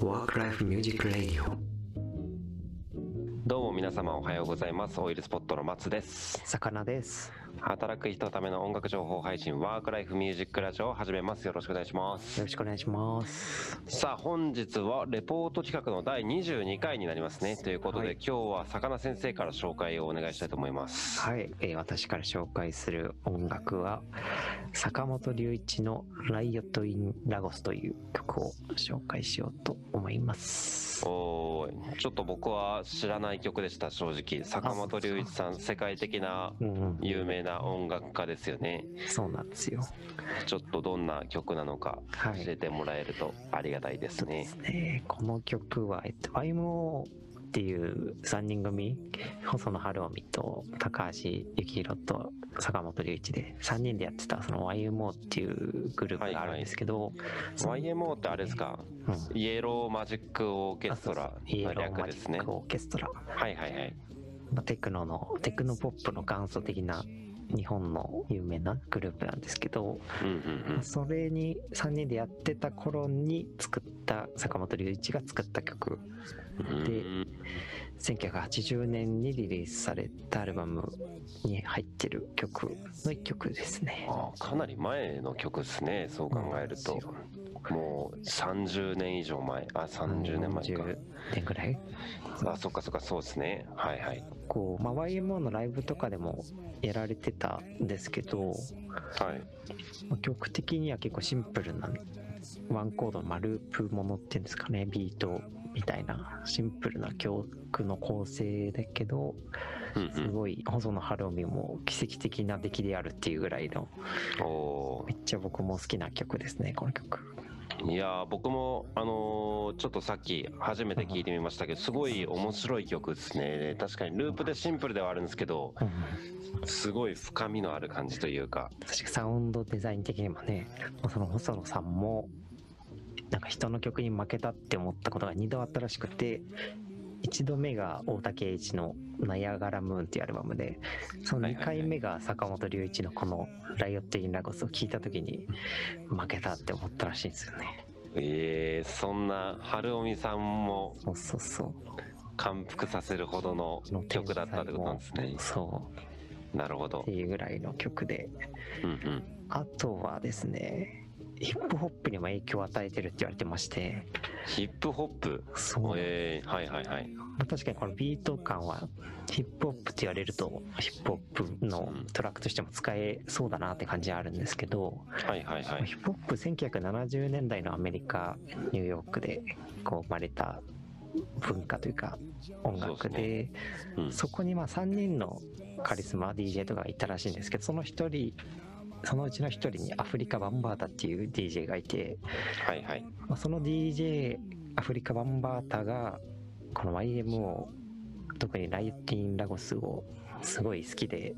Work-Life Music Radio どうも皆様おはようございますオイルスポットの松です魚です。働く人のための音楽情報配信ワークライフミュージックラジオを始めます。よろしくお願いします。よろしくお願いします。さあ本日はレポート企画の第22回になりますね。ということで、はい。今日は魚先生から紹介をお願いしたいと思います。はい、えー私から紹介する音楽は坂本龍一の「ライオット・イン・ラゴス」という曲を紹介しようと思います。おちょっと僕は知らない曲でした正直。坂本龍一さん世界的な有名な音楽家ですよね。そうなんですよ。ちょっとどんな曲なのかはい。教えてもらえるとありがたいですね、ね。この曲は、えっと、YMO っていう3人組細野晴臣と高橋幸宏と坂本龍一で3人でやってたその YMO っていうグループがあるんですけど、その YMO ってあれですか？うん。イエローマジックオーケストラのイエロー略ですね。マジックオーケストラ、はいはいはい。まあテクノのテクノポップの元祖的な日本の有名なグループなんですけど、それに3人でやってた頃に作った坂本龍一が作った曲。うんでうん1980年にリリースされたアルバムに入ってる曲の一曲ですね。あかなり前の曲ですねそう考えるともう30年以上前。あ30年前か。40年ぐらい？あそっかそっかそうですね。はいはい。こう、まあ、YMO のライブとかでもやられてたんですけど、はい。まあ曲的には結構シンプルなワンコードのまあループものっていうんですかねビートみたいなシンプルな曲の構成だけどうんすごい細野晴臣も奇跡的な出来であるっていうぐらいのめっちゃ僕も好きな曲ですねこの曲。ーいやー僕もあのーちょっとさっき初めて聞いてみましたけどすごい面白い曲ですね。確かにループでシンプルではあるんですけどうん。すごい深みのある感じというか。確かサウンドデザイン的にもねその細野さんもなんか人の曲に負けたって思ったことが2度あったらしくて1度目が大竹栄一の「ナイアガラムーン」っていうアルバムでその2回目が坂本龍一のこの「ライオット・イン・ラゴス」を聴いた時に負けたって思ったらしいんですよね。えー、そんな春臣さんもそうそうそう。感服させるほどの曲だったってことなんですね。そう。なるほど。っていうぐらいの曲で。うんうん。あとはですねヒップホップにも影響を与えてるって言われてまして。ヒップホップ？そう。えー、はいはいはい。まあ確かにこのビート感はヒップホップって言われるとヒップホップのトラックとしても使えそうだなって感じはあるんですけど、はいはいはい。ヒップホップ1970年代のアメリカニューヨークでこう生まれた文化というか音楽でうん。そこにまあ3人のカリスマ DJ とかがいたらしいんですけどその1人そのうちの1人にアフリカ・バンバータっていう DJ がいて、はいはい。まあ、その DJ アフリカ・バンバータがこの YMO 特にライティン・ラゴスをすごい好きで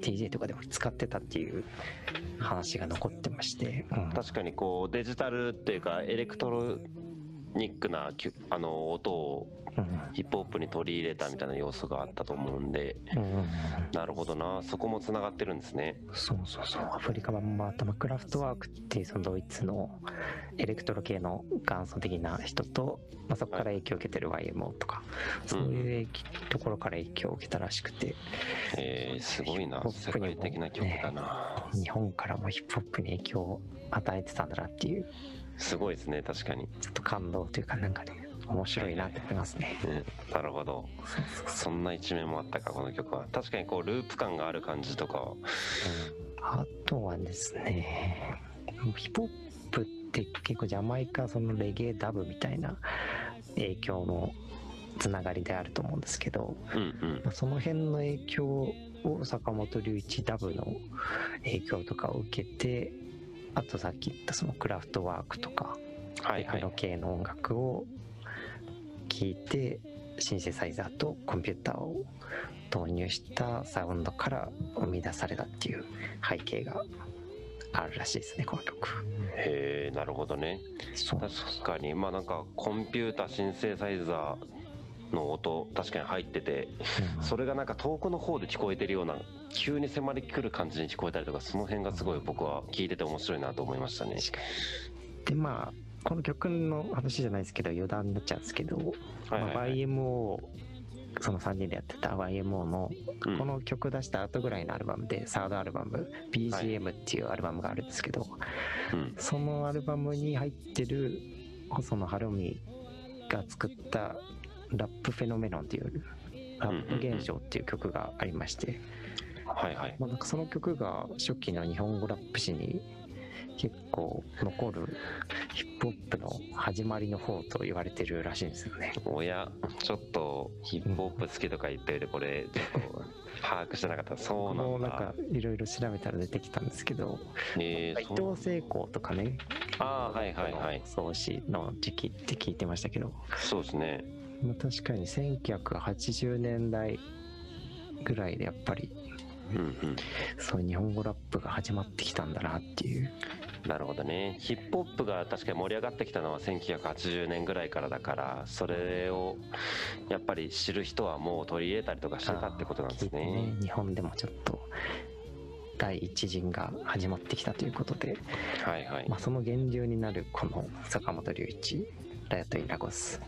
DJ とかでも使ってたっていう話が残ってまして、うん。確かにこうデジタルっていうかエレクトロニックなあの音をうん。ヒップホップに取り入れたみたいな要素があったと思うんでうん。なるほどな。そこもつながってるんですね。そうそうそう。アフリカ・バンバータ、まあクラフトワークっていうそのドイツのエレクトロ系の元祖的な人と、まあ、そこから影響を受けてる YMO とか、そういうところから影響を受けたらしくて。えー、すごいな。世界的な曲だな。日本からもヒップホップに影響を与えてたんだなっていうすごいですね確かに、ちょっと感動というかなんかね面白いなって思いますね。うん、なるほど。そんな一面もあったかこの曲は。確かにこうループ感がある感じとかは。あとはですねヒップホップって結構ジャマイカそのレゲエダブみたいな影響のつながりであると思うんですけどうんうん。まあその辺の影響を坂本龍一ダブの影響とかを受けてあとさっき言ったそのクラフトワークとかテクノ系の音楽を聴いてシンセサイザーとコンピューターを導入したサウンドから生み出されたっていう背景があるらしいですねこの曲。へえなるほどね。そう確かに。まあなんかコンピュータシンセサイザーの音確かに入っててそれがなんか遠くの方で聞こえてるような急に迫り来る感じに聞こえたりとかその辺がすごい僕は聞いてて面白いなと思いましたね。でまあこの曲の話じゃないですけど余談になっちゃうんですけど、はいはい、まあ、はい。YMO その3人でやってた YMO のうん。この曲出した後ぐらいのアルバムで、サードアルバム BGM っていうアルバムがあるんですけど、うん。そのアルバムに入ってる細野晴臣が作ったラップフェノメノンっていうラップ現象っていう曲がありまして、はいはい。まあ、なんかその曲が初期の日本語ラップ史に結構残るヒップホップの始まりの方と言われてるらしいんですよね。おや、ちょっとヒップホップ好きとか言ってて、これ、ちょっと把握してなかった。そうなんだ。なんかいろいろ調べたら出てきたんですけど、えー、伊藤聖光とかね、ああ、はいはいはい。創始の時期って聞いてましたけど、そうですね。まあ、確かに1980年代ぐらいでやっぱりうんうん。そういう日本語ラップが始まってきたんだなっていう。なるほどね。ヒップホップが確かに盛り上がってきたのは1980年ぐらいからだから、それをやっぱり知る人はもう取り入れたりとかしてたってことなんです聞いてね。日本でもちょっと第一陣が始まってきたということで、はいはいま。あ、その源流になるこの坂本龍一ライオット・イン・ラゴス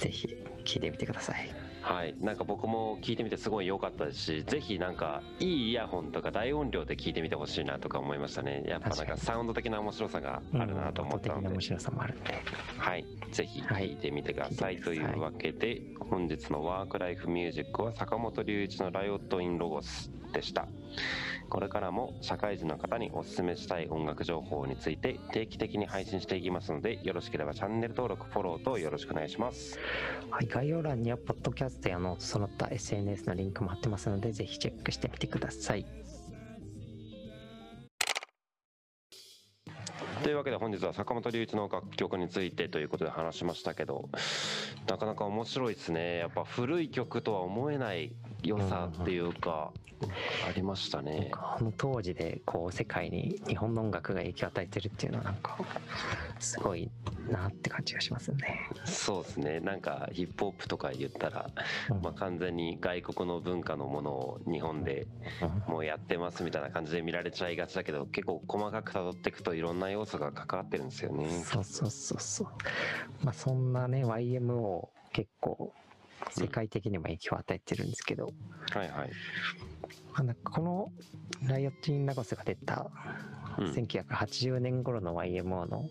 ぜひ聞いてみてください。はい。なんか僕も聞いてみてすごい良かったですし、ぜひなんかいいイヤホンとか大音量で聞いてみてほしいなとか思いましたね。やっぱなんかサウンド的な面白さがあるなと思ったので。面。白さもあるんで。はい、ぜひ聞いてみてください、はい。というわけで本日のワークライフミュージックは坂本龍一の「ライオット・イン・ロゴス」でした。これからも社会人の方にお勧めしたい音楽情報について定期的に配信していきますのでよろしければチャンネル登録フォローとよろしくお願いします。はい、概要欄にはポッドキャストやのその他 SNS のリンクも貼ってますのでぜひチェックしてみてください。というわけで本日は坂本龍一の楽曲についてということで話しましたけどなかなか面白いですね。やっぱ古い曲とは思えない良さっていうか、ありましたね。かあの当時でこう世界に日本の音楽が影響を与えてるっていうのはなんかすごいなって感じがしますよね。そうですねなんかヒップホップとか言ったら、うんまあ、完全に外国の文化のものを日本でうんもうやってますみたいな感じで見られちゃいがちだけど結構細かく辿っていくといろんな要素が関わってるんですよね。そうそうそうそう。まあそんなね YMO 結構世界的にも影響を与えてるんですけど、はいはい。まあ、なんかこのライオット・イン・ラゴスが出たうん1980年頃の YMO の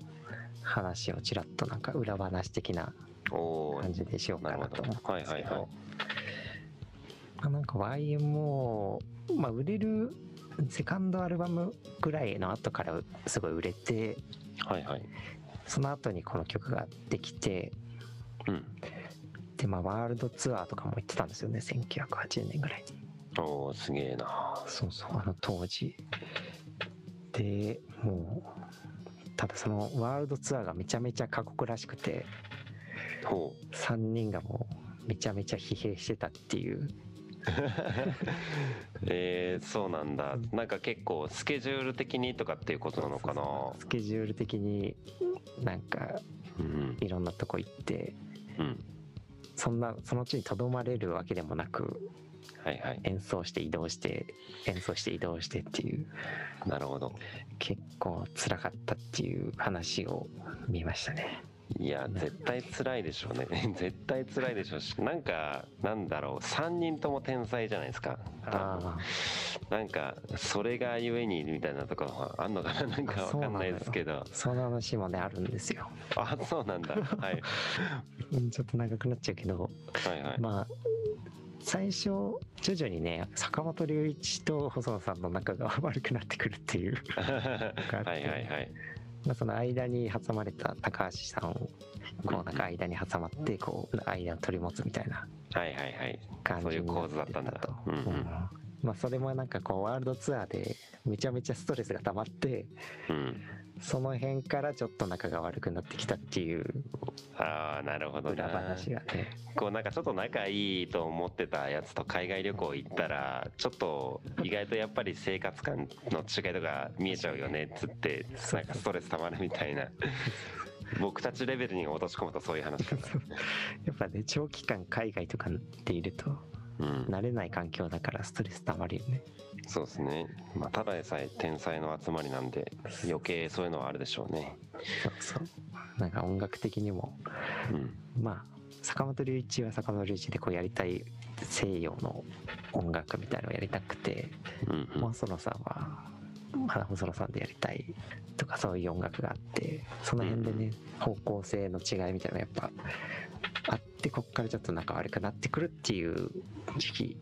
話をちらっとなんか裏話的な感じでしようかなと思うんですけど、はいはいはいまあ、なんか YMO、まあ、売れるセカンドアルバムぐらいの後からすごい売れてはいはい。その後にこの曲ができてうん。でまあワールドツアーとかも行ってたんですよね1980年ぐらいにおおすげえな。そうそうあの当時でもうただそのワールドツアーがめちゃめちゃ過酷らしくてほう。3人がもうめちゃめちゃ疲弊してたっていう えー、そうなんだ。なんか結構スケジュール的にとかっていうことなのかな？スケジュール的になんかうんいろんなとこ行ってうん。そんなそのうちにとどまれるわけでもなくはいはい。演奏して移動して演奏して移動してっていう。なるほど。結構辛かったっていう話を見ましたね。いや絶対辛いでしょうね。絶対辛いでしょうし。なんかなんだろう。3人とも天才じゃないですか。あなんかそれがゆえにみたいなところはあんのかな。なんかわかんないですけど。あその話もねあるんですよ。あそうなんだ。はい。うんちょっと長くなっちゃうけど。はいはい。まあ最初徐々にね坂本龍一と細野さんの仲が悪くなってくるっていう、はいはいはい。まあ、その間に挟まれた高橋さんをこうなんか間に挟まってこう間を取り持つみたいなはいはいはい。そういう構図だったんだ。と。うん。うんうん。まあそれもなんかこうワールドツアーでめちゃめちゃストレスが溜まってうんその辺からちょっと仲が悪くなってきたっていうああなるほど裏な話がね。こうなんかちょっと仲いいと思ってたやつと海外旅行行ったらちょっと意外とやっぱり生活感の違いとか見えちゃうよねっつってなんかストレス溜まるみたいな。僕たちレベルに落とし込むとそういう話かな やっぱね長期間海外とかでいるとうん。慣れない環境だからストレス溜まるよねそうですね。まあただでさえ天才の集まりなんで余計そういうのはあるでしょうね。そうそう。なんか音楽的にもうん。まあ坂本龍一は坂本龍一でこうやりたい西洋の音楽みたいのをやりたくてうんうん。細野さんはまだ細野さんでやりたいとかそういう音楽があってその辺でね方向性の違いみたいなのがやっぱあってこっからちょっと仲悪くなってくるっていう時期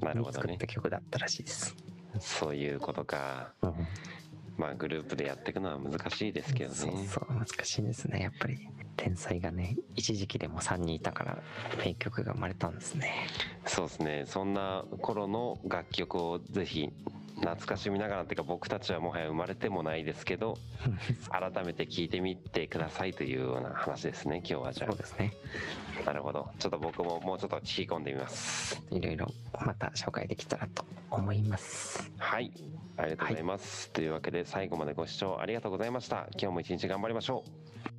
に作った曲だったらしいです。そういうことか。うん。まあグループでやっていくのは難しいですけどね。そうそう難しいですねやっぱり。天才がね一時期でも3人いたから名曲が生まれたんですね。そうですね。そんな頃の楽曲をぜひ懐かしみながらっていうか僕たちはもはや生まれてもないですけど 改めて聞いてみてくださいというような話ですね今日はじゃそうですね。あなるほど。ちょっと僕ももうちょっと聞き込んでみます。いろいろまた紹介できたらと思います。はい。ありがとうございます、というわけで最後までご視聴ありがとうございました。今日も一日頑張りましょう